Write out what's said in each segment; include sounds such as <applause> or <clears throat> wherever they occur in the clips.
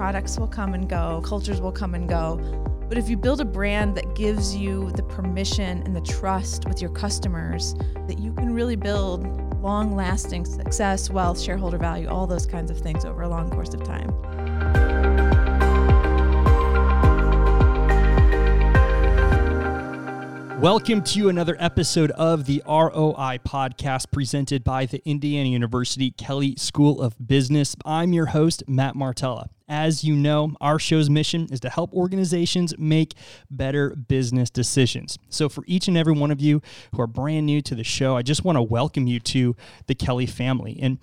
products will come and go, cultures will come and go. But if you build a brand that gives you the permission and the trust with your customers, that you can really build long lasting success, wealth, shareholder value, all those kinds of things over a long course of time. Welcome to another episode of the ROI podcast presented by the Indiana University Kelley School of Business. I'm your host, Matt Martella. As you know, our show's mission is to help organizations make better business decisions. So, for each and every one of you who are brand new to the show, I just want to welcome you to the Kelley family. And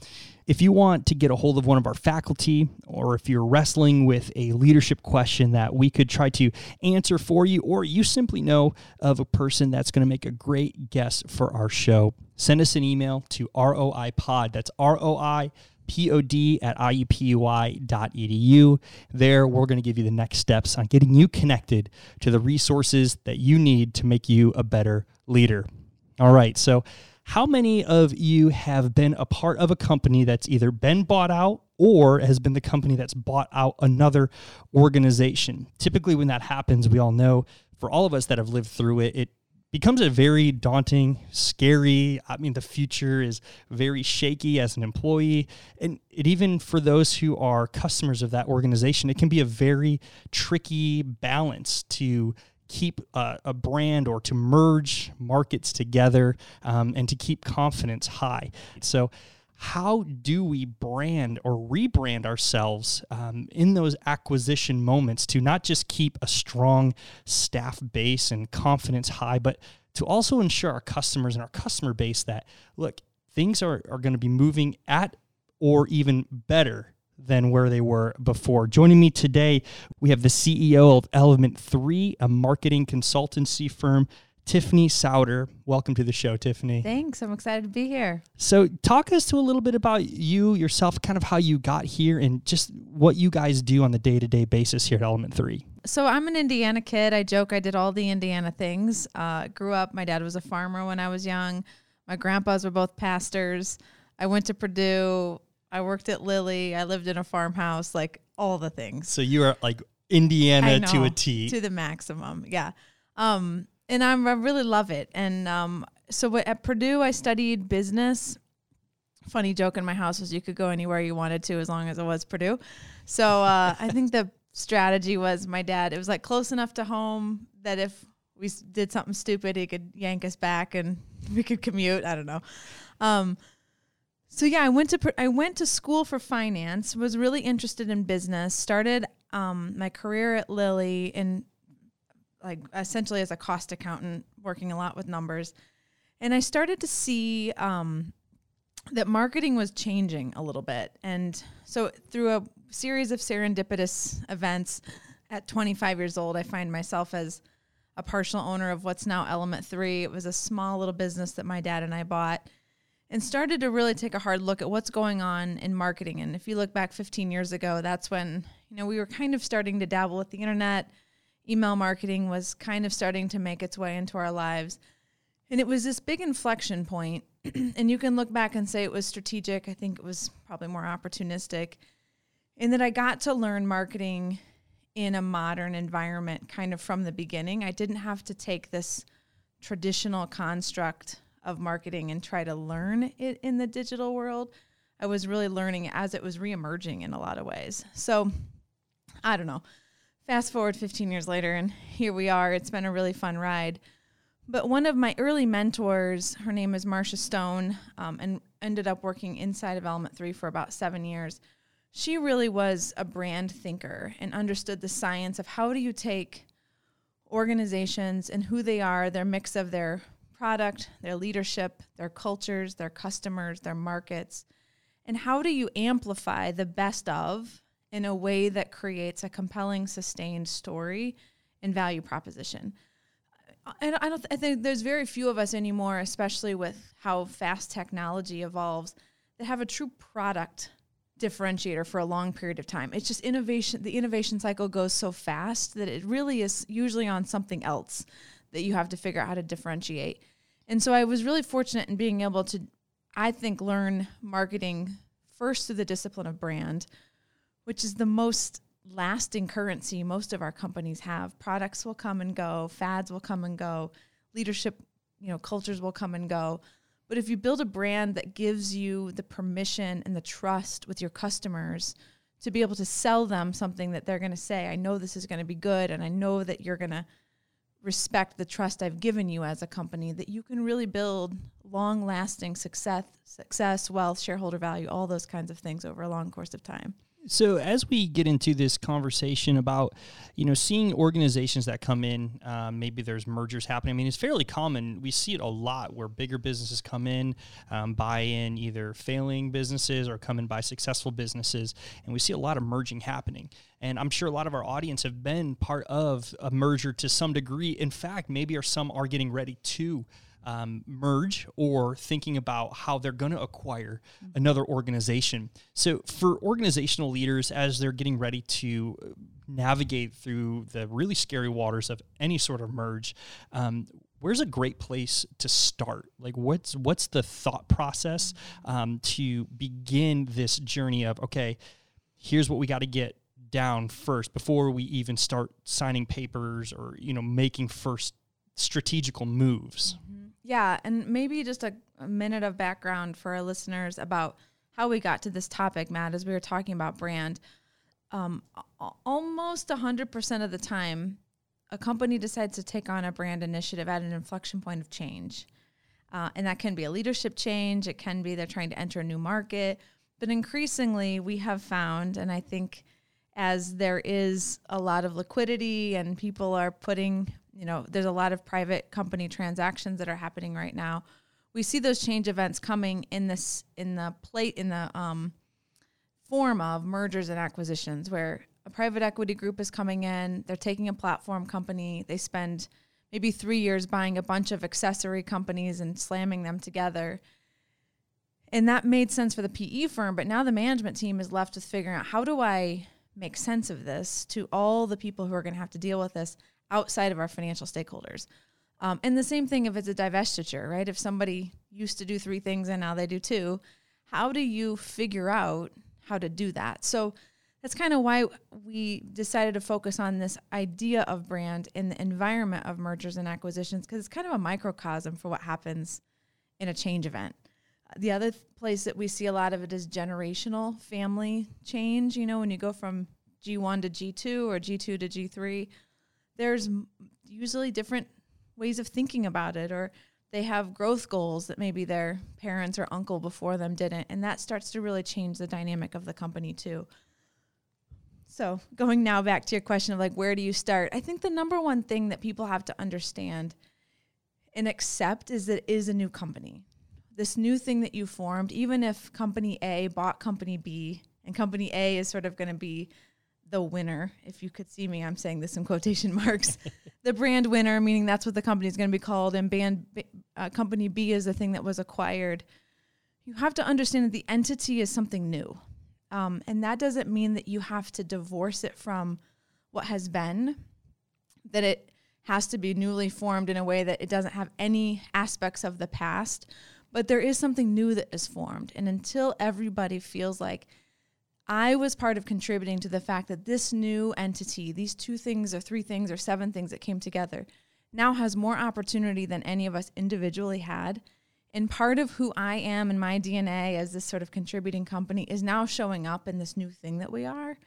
if you want to get a hold of one of our faculty, or if you're wrestling with a leadership question that we could try to answer for you, or you simply know of a person that's going to make a great guest for our show, send us an email to roipod. That's ROI pod at iupui.edu. There, we're going to give you the next steps on getting you connected to the resources that you need to make you a better leader. All right, so how many of you have been a part of a company that's either been bought out or has been the company that's bought out another organization? Typically, when that happens, we all know for all of us that have lived through it, it becomes a very daunting, scary. I mean, the future is very shaky as an employee. And it even for those who are customers of that organization, it can be a very tricky balance to keep a brand or to merge markets together um, and to keep confidence high. So, how do we brand or rebrand ourselves um, in those acquisition moments to not just keep a strong staff base and confidence high, but to also ensure our customers and our customer base that, look, things are, are going to be moving at or even better than where they were before. Joining me today, we have the CEO of Element 3, a marketing consultancy firm. Tiffany Sauder, welcome to the show, Tiffany. Thanks. I'm excited to be here. So, talk us to a little bit about you, yourself, kind of how you got here, and just what you guys do on the day to day basis here at Element 3. So, I'm an Indiana kid. I joke I did all the Indiana things. Uh, grew up, my dad was a farmer when I was young. My grandpas were both pastors. I went to Purdue. I worked at Lilly. I lived in a farmhouse, like all the things. So you are like Indiana know, to a T. To the maximum. Yeah. Um, and I'm, I really love it. And um, so at Purdue, I studied business. Funny joke in my house was you could go anywhere you wanted to as long as it was Purdue. So uh, I think the <laughs> strategy was my dad, it was like close enough to home that if we did something stupid, he could yank us back and <laughs> we could commute. I don't know. Um, so yeah, I went to I went to school for finance. Was really interested in business. Started um, my career at Lilly in like essentially as a cost accountant, working a lot with numbers, and I started to see um, that marketing was changing a little bit. And so through a series of serendipitous events, at 25 years old, I find myself as a partial owner of what's now Element Three. It was a small little business that my dad and I bought and started to really take a hard look at what's going on in marketing. And if you look back 15 years ago, that's when, you know, we were kind of starting to dabble with the internet. Email marketing was kind of starting to make its way into our lives. And it was this big inflection point. <clears throat> and you can look back and say it was strategic. I think it was probably more opportunistic. And that I got to learn marketing in a modern environment kind of from the beginning. I didn't have to take this traditional construct of marketing and try to learn it in the digital world. I was really learning as it was reemerging in a lot of ways. So I don't know. Fast forward 15 years later, and here we are. It's been a really fun ride. But one of my early mentors, her name is Marcia Stone, um, and ended up working inside of Element 3 for about seven years. She really was a brand thinker and understood the science of how do you take organizations and who they are, their mix of their product, their leadership, their cultures, their customers, their markets, and how do you amplify the best of in a way that creates a compelling, sustained story and value proposition. Uh, and I don't. I think there's very few of us anymore, especially with how fast technology evolves, that have a true product differentiator for a long period of time. It's just innovation. The innovation cycle goes so fast that it really is usually on something else that you have to figure out how to differentiate. And so I was really fortunate in being able to, I think, learn marketing first through the discipline of brand, which is the most lasting currency most of our companies have. Products will come and go, fads will come and go, leadership, you know, cultures will come and go. But if you build a brand that gives you the permission and the trust with your customers to be able to sell them something that they're going to say, I know this is going to be good and I know that you're going to respect the trust I've given you as a company, that you can really build long lasting success, success, wealth, shareholder value, all those kinds of things over a long course of time. So as we get into this conversation about, you know, seeing organizations that come in, um, maybe there's mergers happening. I mean, it's fairly common. We see it a lot where bigger businesses come in, um, buy in either failing businesses or come in buy successful businesses, and we see a lot of merging happening. And I'm sure a lot of our audience have been part of a merger to some degree. In fact, maybe are some are getting ready to um, merge or thinking about how they're going to acquire mm-hmm. another organization. So, for organizational leaders, as they're getting ready to navigate through the really scary waters of any sort of merge, um, where's a great place to start? Like, what's what's the thought process mm-hmm. um, to begin this journey of okay, here's what we got to get down first before we even start signing papers or you know making first strategical moves. Mm-hmm. Yeah, and maybe just a, a, minute of background for our listeners about how we got to this topic, Matt, as we were talking about brand. Um, almost 100% of the time, a company decides to take on a brand initiative at an inflection point of change. Uh, and that can be a leadership change, it can be they're trying to enter a new market. But increasingly, we have found, and I think as there is a lot of liquidity and people are putting you know, there's a lot of private company transactions that are happening right now. We see those change events coming in this in the plate in the um, form of mergers and acquisitions, where a private equity group is coming in, they're taking a platform company, they spend maybe three years buying a bunch of accessory companies and slamming them together. And that made sense for the PE firm, but now the management team is left with figuring out how do I make sense of this to all the people who are going to have to deal with this? Outside of our financial stakeholders. Um, and the same thing if it's a divestiture, right? If somebody used to do three things and now they do two, how do you figure out how to do that? So that's kind of why we decided to focus on this idea of brand in the environment of mergers and acquisitions because it's kind of a microcosm for what happens in a change event. The other place that we see a lot of it is generational family change. You know, when you go from G1 to G2 or G2 to G3, there's usually different ways of thinking about it or they have growth goals that maybe their parents or uncle before them didn't and that starts to really change the dynamic of the company too. So going now back to your question of like where do you start? I think the number one thing that people have to understand and accept is that it is a new company. This new thing that you formed even if company a bought company b and company a is sort of going to be the winner. If you could see me, I'm saying this in quotation <laughs> marks. the brand winner, meaning that's what the company is going to be called, and band uh, company B is the thing that was acquired. You have to understand that the entity is something new, um, and that doesn't mean that you have to divorce it from what has been. That it has to be newly formed in a way that it doesn't have any aspects of the past, but there is something new that is formed, and until everybody feels like I was part of contributing to the fact that this new entity, these two things or three things or seven things that came together, now has more opportunity than any of us individually had. And part of who I am and my DNA as this sort of contributing company is now showing up in this new thing that we are,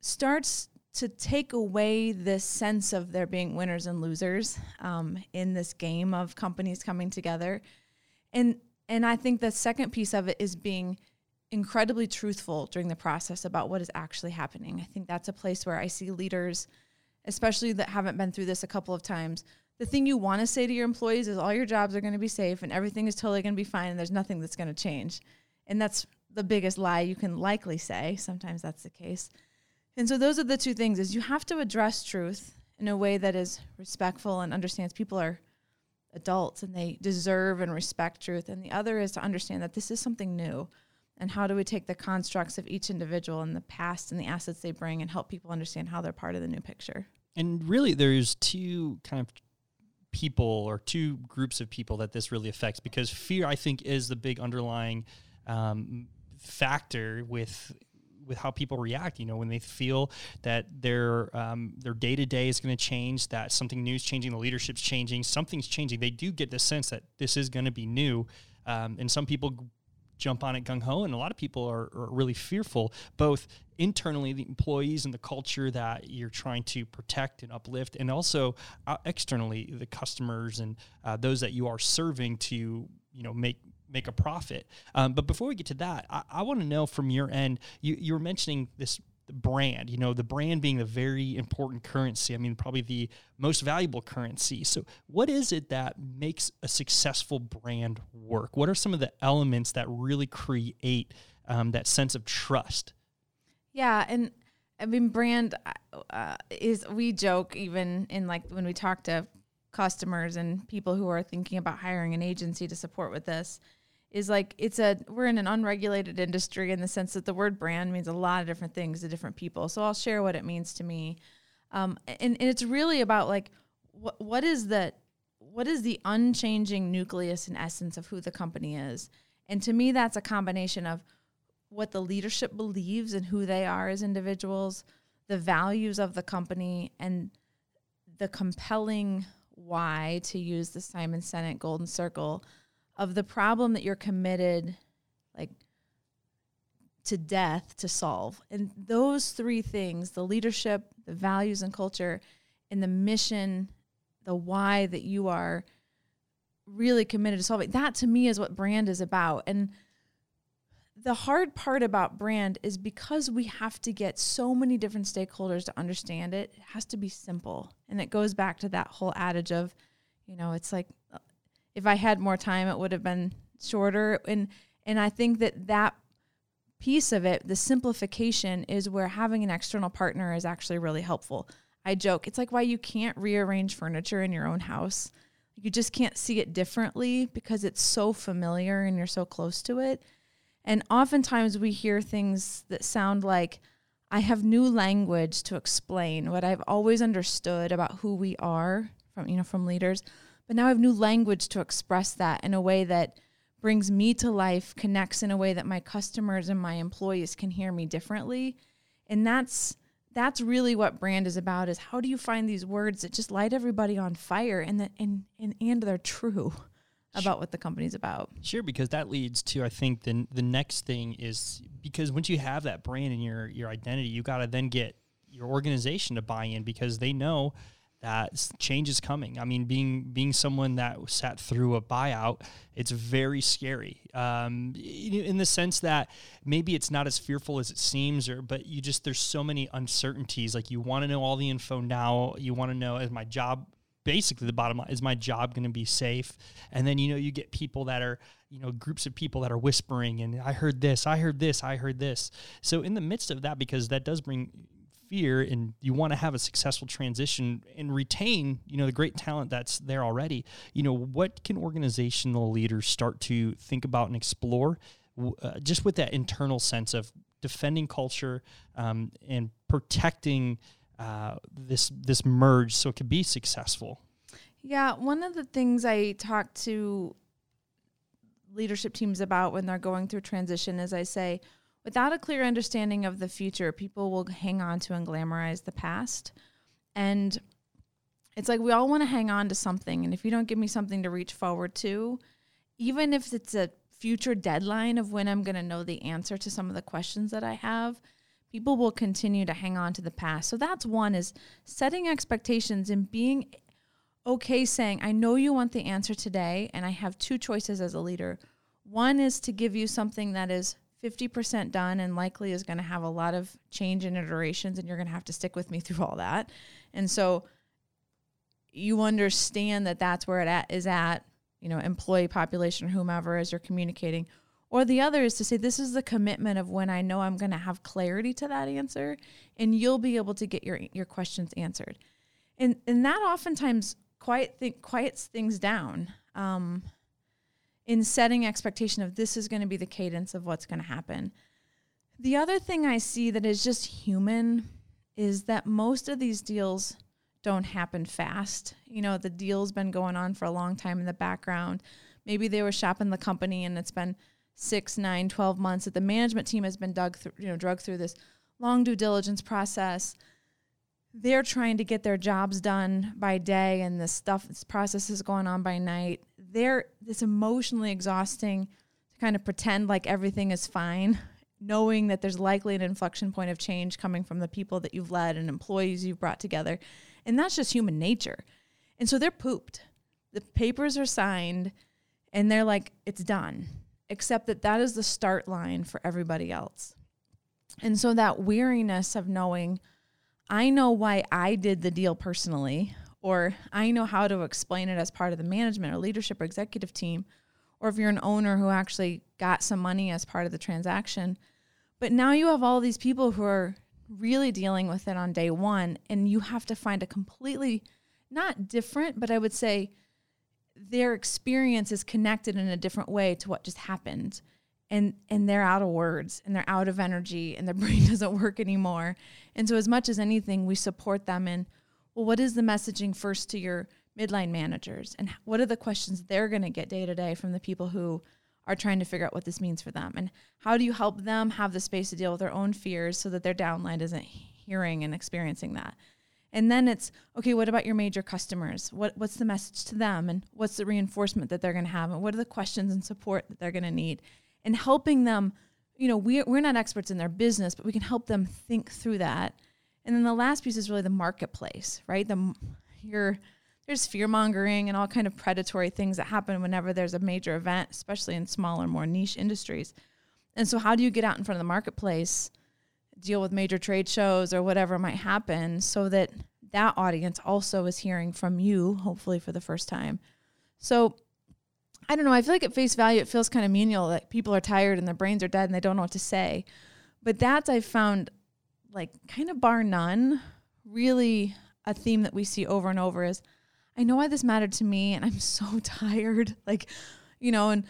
starts to take away this sense of there being winners and losers um, in this game of companies coming together. And and I think the second piece of it is being incredibly truthful during the process about what is actually happening. I think that's a place where I see leaders, especially that haven't been through this a couple of times. The thing you want to say to your employees is all your jobs are going to be safe and everything is totally going to be fine and there's nothing that's going to change. And that's the biggest lie you can likely say. Sometimes that's the case. And so those are the two things is you have to address truth in a way that is respectful and understands people are adults and they deserve and respect truth. And the other is to understand that this is something new and how do we take the constructs of each individual and the past and the assets they bring and help people understand how they're part of the new picture and really there's two kind of people or two groups of people that this really affects because fear i think is the big underlying um, factor with with how people react. You know, when they feel that their um, their day to day is going to change, that something new is changing, the leadership's changing, something's changing. They do get the sense that this is going to be new, um, and some people jump on it gung ho, and a lot of people are, are, really fearful, both internally, the employees and the culture that you're trying to protect and uplift, and also uh, externally, the customers and uh, those that you are serving to you know make make a profit. Um, but before we get to that, I, I want to know from your end, you, you were mentioning this brand, you know, the brand being the very important currency. I mean, probably the most valuable currency. So, what is it that makes a successful brand work? What are some of the elements that really create um, that sense of trust? Yeah. And I mean, brand uh, is, we joke even in like when we talk to customers and people who are thinking about hiring an agency to support with this is like it's a we're in an unregulated industry in the sense that the word brand means a lot of different things to different people. So I'll share what it means to me, um, and, and it's really about like what what is the what is the unchanging nucleus and essence of who the company is, and to me that's a combination of what the leadership believes and who they are as individuals, the values of the company, and the compelling why to use the Simon Sinek Golden Circle of the problem that you're committed like to death to solve. And those three things, the leadership, the values and culture, and the mission, the why that you are really committed to solving, that to me is what brand is about. And the hard part about brand is because we have to get so many different stakeholders to understand it, it has to be simple. And it goes back to that whole adage of, you know, it's like if I had more time, it would have been shorter. And and I think that that piece of it, the simplification, is where having an external partner is actually really helpful. I joke, it's like why you can't rearrange furniture in your own house. You just can't see it differently because it's so familiar and you're so close to it. And oftentimes we hear things that sound like, I have new language to explain what I've always understood about who we are from you know from leaders. But now I have new language to express that in a way that brings me to life, connects in a way that my customers and my employees can hear me differently. And that's that's really what brand is about is how do you find these words that just light everybody on fire and that and and, and they're true about what the company's about. Sure, because that leads to I think the the next thing is because once you have that brand and your your identity, you got to then get your organization to buy in because they know that change is coming. I mean, being being someone that sat through a buyout, it's very scary. Um, in the sense that maybe it's not as fearful as it seems, or but you just there's so many uncertainties. Like you want to know all the info now. You want to know is my job basically the bottom line is my job going to be safe and then you know you get people that are you know groups of people that are whispering and i heard this i heard this i heard this so in the midst of that because that does bring fear and you want to have a successful transition and retain you know the great talent that's there already you know what can organizational leaders start to think about and explore uh, just with that internal sense of defending culture um, and protecting uh, this this merge so it could be successful? Yeah one of the things i talk to leadership teams about when they're going through transition is i say without a clear understanding of the future, people will hang on to and glamorize the past. And it's like we all want to hang on to something. And if you don't give me something to reach forward to, even if it's a future deadline of when I'm going to know the answer to some of the questions that I have, people will continue to hang on to the past. So that's one is setting expectations and being okay saying, I know you want the answer today, and I have two choices as a leader. One is to give you something that is 50% done and likely is going to have a lot of change and iterations and you're going to have to stick with me <laughs> through all that. And so you understand that that's where it at, is at, you know, employee population or whomever as you're communicating. Or the other is to say this is the commitment of when I know I'm going to have clarity to that answer and you'll be able to get your your questions answered. And and that oftentimes quiet quiets things down. Um, in setting expectation of this is going to be the cadence of what's going to happen. The other thing I see that is just human is that most of these deals don't happen fast. You know, the deal's been going on for a long time in the background. Maybe they were shopping the company and it's been six, nine, 12 months that the management team has been dug through, you know, drug through this long due diligence process. They're trying to get their jobs done by day and this stuff, this process is going on by night. They're this emotionally exhausting to kind of pretend like everything is fine, <laughs> knowing that there's likely an inflection point of change coming from the people that you've led and employees you've brought together. And that's just human nature. And so they're pooped. The papers are signed and they're like, it's done except that that is the start line for everybody else. And so that weariness of knowing, I know why I did the deal personally, or I know how to explain it as part of the management or leadership or executive team, or if you're an owner who actually got some money as part of the transaction. But now you have all these people who are really dealing with it on day one, and you have to find a completely, not different, but I would say, their experience is connected in a different way to what just happened and and they're out of words and they're out of energy and their <laughs> brain doesn't work anymore and so as much as anything we support them in well what is the messaging first to your midline managers and what are the questions they're going to get day to day from the people who are trying to figure out what this means for them and how do you help them have the space to deal with their own fears so that their downline isn't hearing and experiencing that and then it's okay, what about your major customers? What what's the message to them and what's the reinforcement that they're going to have and what are the questions and support that they're going to need? And helping them, you know, we're we're not experts in their business, but we can help them think through that. And then the last piece is really the marketplace, right? The there's fear mongering and all kind of predatory things that happen whenever there's a major event, especially in smaller, more niche industries. And so, how do you get out in front of the marketplace deal with major trade shows or whatever might happen so that that audience also is hearing from you, hopefully for the first time. So I don't know. I feel like at face value, it feels kind of menial that people are tired and their brains are dead and they don't know what to say. But that's, I've found, like, kind of bar none, really a theme that we see over and over is I know why this mattered to me and I'm <laughs> so tired. Like, you know, and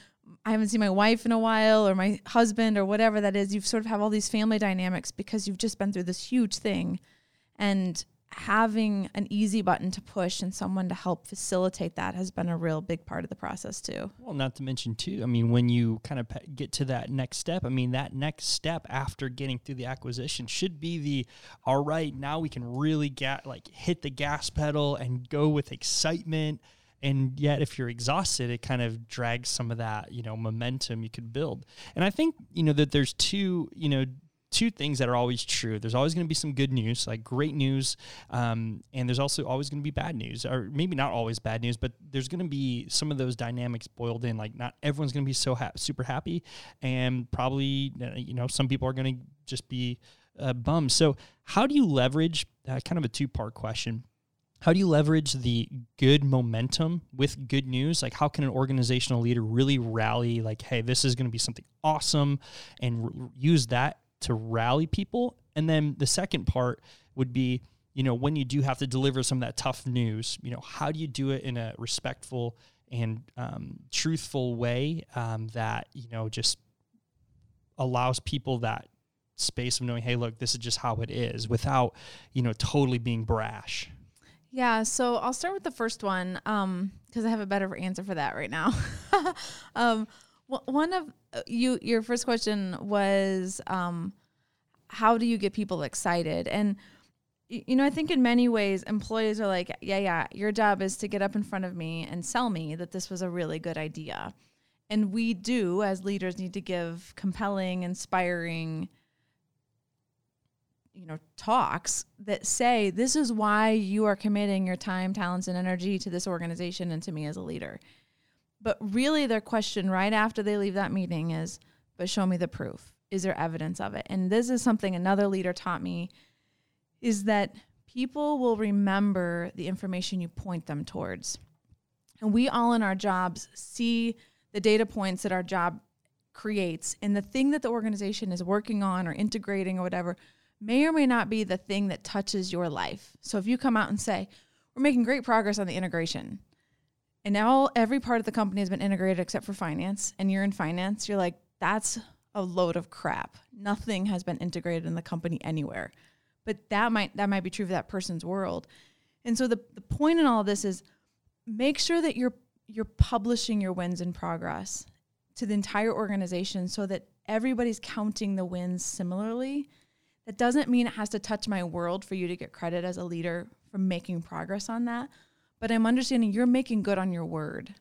I haven't seen my wife in a while or my husband or whatever that is. You've sort of have all these family dynamics because you've just been through this huge thing. And having an easy button to push and someone to help facilitate that has been a real big part of the process too. Well, not to mention too, I mean, when you kind of get to that next step, I mean, that next step after getting through the acquisition should be the all right, now we can really get like hit the gas pedal and go with excitement and yet if you're exhausted it kind of drags some of that you know momentum you could build and i think you know that there's two you know two things that are always true. There's always going to be some good news like great news um, and there's also always going to be bad news or maybe not always bad news but there's going to be some of those dynamics boiled in like not everyone's going to be so ha- super happy and probably uh, you know some people are going to just be uh, bummed. So how do you leverage uh, kind of a two part question. How do you leverage the good momentum with good news? Like how can an organizational leader really rally like hey this is going to be something awesome and use that to rally people and then the second part would be you know when you do have to deliver some of that tough news you know how do you do it in a respectful and um, truthful way um, that you know just allows people that space of knowing hey look this is just how it is without you know totally being brash yeah, so I'll start with the first one because um, I have a better answer for that right now. <laughs> um, one of uh, you, your first question was, um, how do you get people excited? And you know, I think in many ways, employees are like, yeah, yeah, your job is to get up in front of me and sell me that this was a really good idea. And we do, as leaders, need to give compelling, inspiring you know talks that say this is why you are committing your time talents and energy to this organization and to me as a leader but really their question right after they leave that meeting is but show me the proof. Is there evidence of it? And this is something another leader taught me is that people will remember the information you point them towards. And we all in our jobs see the data points that our job creates. And the thing that the organization is working on or integrating or whatever may or may not be the thing that touches your life. So if you come out and say, we're making great progress on the integration, and now every part of the company has been integrated except for finance, and you're in finance, you're like, that's a load of crap. Nothing has been integrated in the company anywhere. But that might that might be true for that person's world. And so the, the point in all this is make sure that you're you're publishing your wins in progress. to the entire organization so that everybody's counting the wins similarly. That doesn't mean it has to touch my world for you to get credit as a leader for making progress on that. But I'm understanding you're making good on your word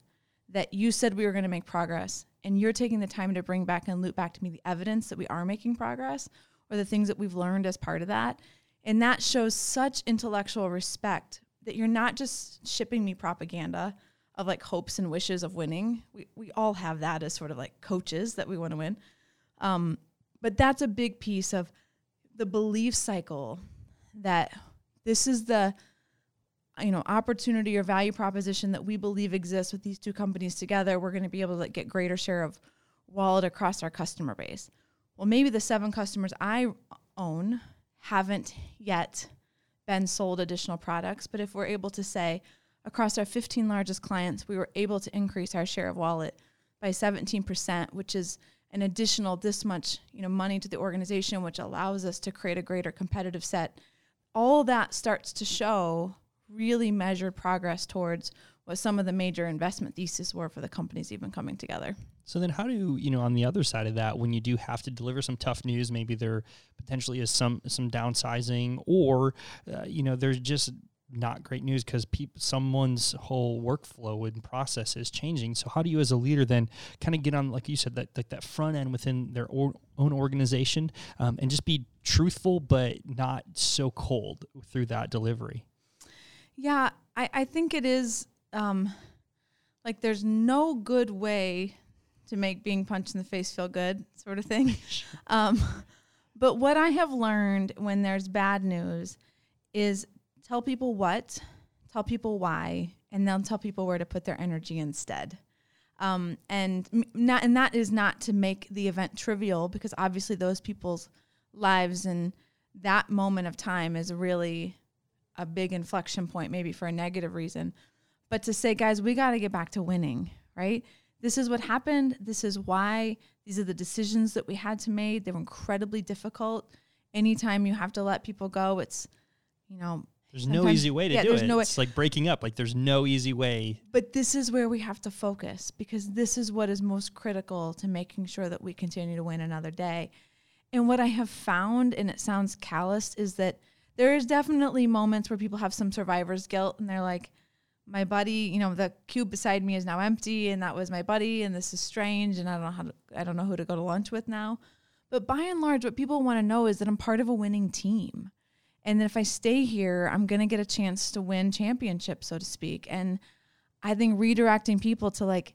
that you said we were going to make progress and you're taking the time to bring back and loop back to me the evidence that we are making progress or the things that we've learned as part of that. And that shows such intellectual respect that you're not just shipping me propaganda of like hopes and wishes of winning. We, we all have that as sort of like coaches that we want to win. Um, but that's a big piece of the belief cycle that this is the you know opportunity or value proposition that we believe exists with these two companies together we're going to be able to get greater share of wallet across our customer base. Well maybe the seven customers i own haven't yet been sold additional products but if we're able to say across our 15 largest clients we were able to increase our share of wallet by 17% which is an additional this much you know money to the organization which allows us to create a greater competitive set. All that starts to show really measured progress towards what some of the major investment theses were for the companies even coming together. So then how do you you know on the other side of that when you do have to deliver some tough news maybe there potentially is some some downsizing or uh, you know there's just not great news because someone's whole workflow and process is changing so how do you as a leader then kind of get on like you said that like that front end within their or, own organization um, and just be truthful but not so cold through that delivery yeah, I, I think it is um, like there's no good way to make being punched in the face feel good, sort of thing. <laughs> um, but what I have learned when there's bad news is tell people what, tell people why, and then tell people where to put their energy instead. Um, and not, and that is not to make the event trivial because obviously those people's lives and that moment of time is really a big inflection point, maybe for a negative reason. But to say, guys, we got to get back to winning, right? This is what happened. This is why. These are the decisions that we had to make. They were incredibly difficult. Anytime you have to let people go, it's, you know, there's no easy way to yeah, do it. No it's like breaking up. Like there's no easy way. But this is where we have to focus because this is what is most critical to making sure that we continue to win another day. And what I have found, and it sounds callous, is that there is definitely moments where people have some survivor's guilt and they're like, my buddy, you know, the cube beside me is now empty and that was my buddy and this is strange and I don't know how to, I don't know who to go to lunch with now. But by and large, what people want to know is that I'm part of a winning team. And that if I stay here, I'm going to get a chance to win championships, so to speak. And I think redirecting people to like,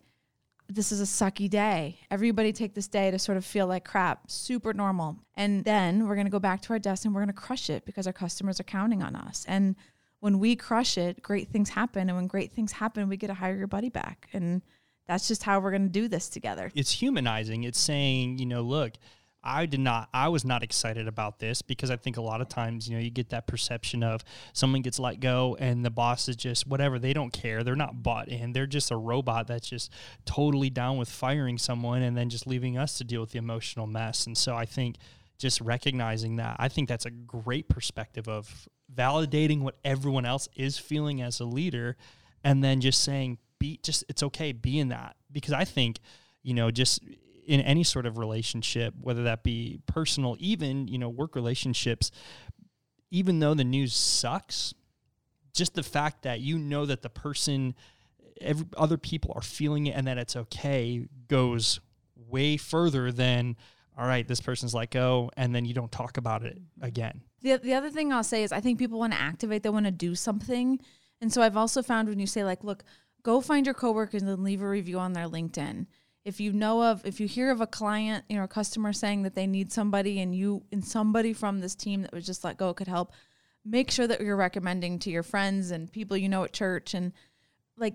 this is a sucky day. Everybody take this day to sort of feel like crap, super normal. And then we're going to go back to our desk and we're going to crush it because our customers are counting on us. And when we crush it, great things happen. And when great things happen, we get to hire your buddy back. And that's just how we're going to do this together. It's humanizing. It's saying, you know, look, I did not I was not excited about this because I think a lot of times, you know, you get that perception of someone gets let go and the boss is just whatever, they don't care. They're not bought in. They're just a robot that's just totally down with firing someone and then just leaving us to deal with the emotional mess. And so I think just recognizing that, I think that's a great perspective of validating what everyone else is feeling as a leader and then just saying be just it's okay be in that because I think you know just in any sort of relationship, whether that be personal, even, you know, work relationships, even though the news sucks, just the fact that you know that the person, every, other people are feeling it and that it's okay goes way further than, all right, this person's let go, oh, and then you don't talk about it again. The, the other thing I'll say is I think people want to activate, they want to do something. And so I've also found when you say, like, look, go find your coworkers and leave a review on their LinkedIn if you know of if you hear of a client you know a customer saying that they need somebody and you and somebody from this team that was just let go could help make sure that you're recommending to your friends and people you know at church and like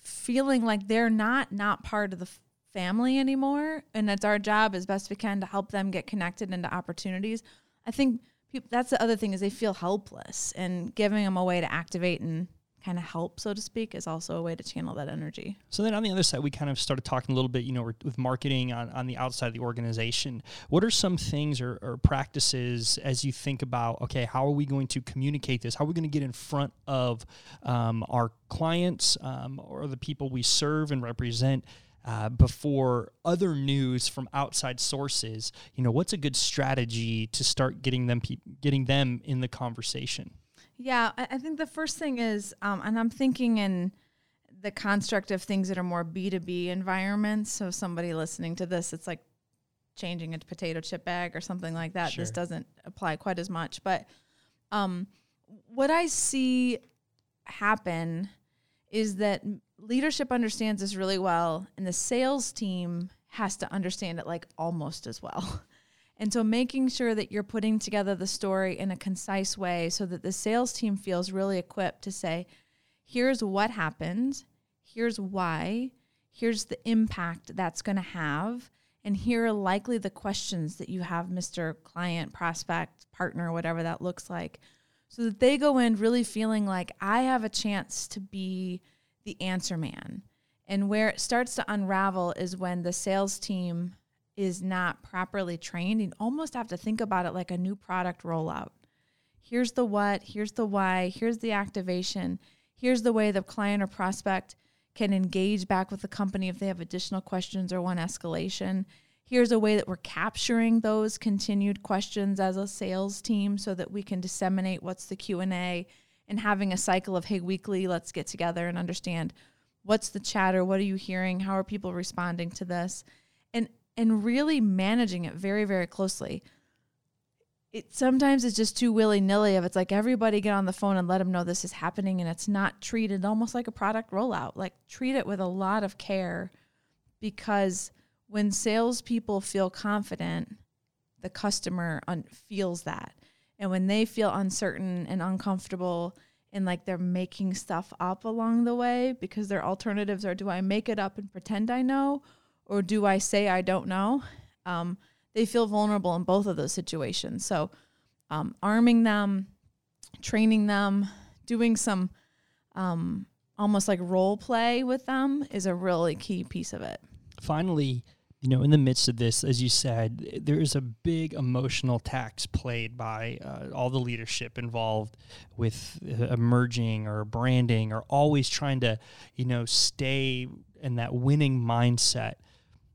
feeling like they're not not part of the family anymore and it's our job as best we can to help them get connected into opportunities. I think people, that's the other thing is they feel helpless and giving them a way to activate and kind of help, so to speak, is also a way to channel that energy. So then on the other side, we kind of started talking a little bit, you know, with marketing on, on the outside of the organization. What are some things or, or practices as you think about, okay, how are we going to communicate this? How are we going to get in front of um, our clients um, or the people we serve and represent? uh, before other news from outside sources, you know, what's a good strategy to start getting them pe- getting them in the conversation? Yeah, I, I think the first thing is, um, and I'm thinking in the construct of things that are more B2B environments. So somebody listening to this, it's like changing a potato chip bag or something like that. Sure. This doesn't apply quite as much, but um, what I see happen is that leadership understands this really well, and the sales team has to understand it like almost as well. <laughs> And so making sure that you're putting together the story in a concise way so that the sales team feels really equipped to say, here's what happened, here's why, here's the impact that's going to have, and here are likely the questions that you have, Mr. Client, prospect, partner, whatever that looks like, so that they go in really feeling like I have a chance to be the answer man. And where it starts to unravel is when the sales team is not properly trained. You almost have to think about it like a new product rollout. Here's the what, here's the why, here's the activation, here's the way the client or prospect can engage back with the company if they have additional questions or want escalation. Here's a way that we're capturing those continued questions as a sales team so that we can disseminate what's the Q&A and having a cycle of hey weekly let's get together and understand what's the chatter, what are you hearing, how are people responding to this? And and really managing it very, very closely. It sometimes it's just too willy nilly of it's like everybody get on the phone and let them know this is happening and it's not treated almost like a product rollout. Like treat it with a lot of care because when salespeople feel confident, the customer un- feels that. And when they feel uncertain and uncomfortable and like they're making stuff up along the way because their alternatives are do I make it up and pretend I know or do I say I don't know? Um, they feel vulnerable in both of those situations. So, um, arming them, training them, doing some um, almost like role play with them is a really key piece of it. Finally, you know, in the midst of this, as you said, there is a big emotional tax played by uh, all the leadership involved with uh, emerging or branding or always trying to, you know, stay in that winning mindset.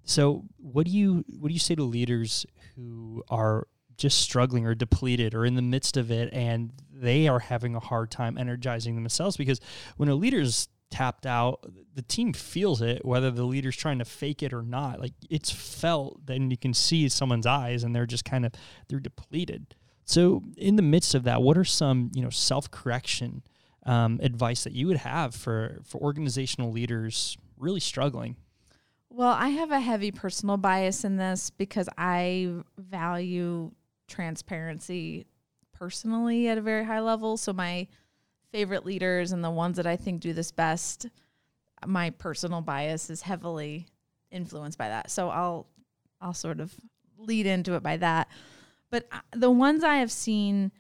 So, what do you what do you say to leaders who are just struggling or depleted or in the midst of it and they are having a hard time energizing themselves? Because when a leader's tapped out the team feels it whether the leader's trying to fake it or not. Like it's felt then you can see someone's eyes and they're just kind of they're depleted. So in the midst of that what are some you know self-correction um, advice that you would have for for organizational leaders really struggling Well, I have a heavy personal bias in this because I value transparency personally at a very high level. So my favorite leaders and the ones that I think do this best, my personal bias is heavily influenced by that. So I'll I'll sort of lead into it by that. But uh, the ones I have seen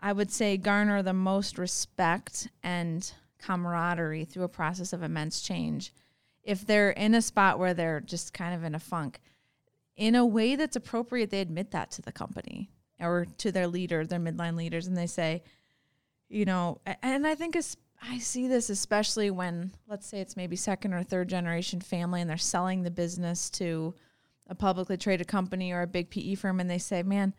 I would say garner the most respect and camaraderie through a process of immense change if they're in a spot where they're just kind of in a funk, in a way that's appropriate, they admit that to the company or to their leader, their midline leaders, and they say, you know, and I think I see this especially when, let's say it's maybe second or third generation family and they're selling the business to a publicly traded company or a big PE firm, and they say, man,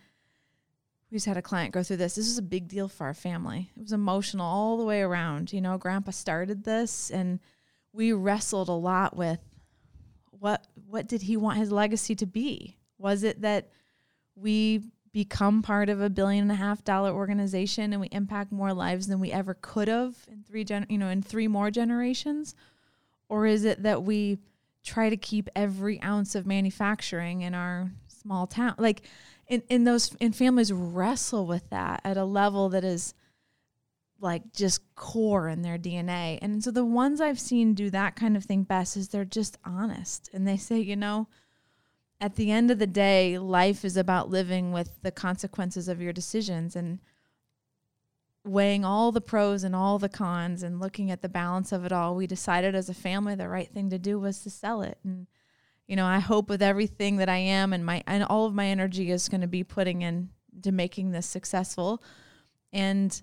we just had a client go through this. This is a big deal for our family. It was emotional all the way around. You know, grandpa started this and we wrestled a lot with what what did he want his legacy to be? Was it that we become part of a billion and a half dollar organization and we impact more lives than we ever could have in three gen you know in three more generations or is it that we try to keep every ounce of manufacturing in our small town like in, in those in families wrestle with that at a level that is like just core in their DNA. And so the ones I've seen do that kind of thing best is they're just honest and they say, you know, at the end of the day, life is about living with the consequences of your decisions and weighing all the pros and all the cons and looking at the balance of it all. We decided as a family the right thing to do was to sell it. And you know, I hope with everything that I am and my and all of my energy is going to be putting in to making this successful. And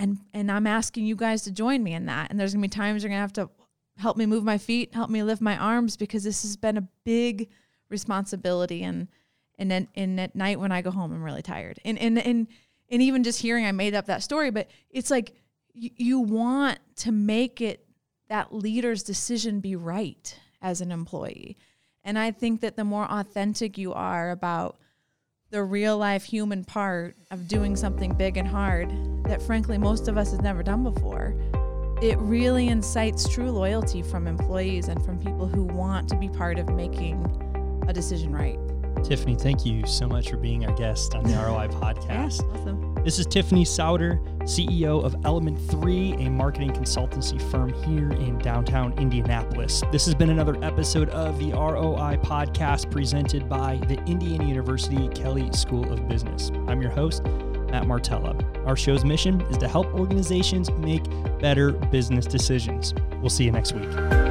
and and I'm asking you guys to join me in that. And there's gonna be times you're gonna have to help me move my feet, help me lift my arms because this has been a big responsibility and and then and at night when I go home I'm really tired. And and and and even just hearing I made up that story, but it's like you, you want to make it that leader's decision be right as an employee. And I think that the more authentic you are about the real life human part of doing something big and hard that frankly most of us has never done before it really incites true loyalty from employees and from people who want to be part of making a decision right Tiffany, thank you so much for being our guest on the <laughs> ROI podcast. Yeah, awesome. This is Tiffany Sauder, CEO of Element 3, a marketing consultancy firm here in downtown Indianapolis. This has been another episode of the ROI podcast presented by the Indiana University Kelley School of Business. I'm your host, Matt Martella. Our show's mission is to help organizations make better business decisions. We'll see you next week.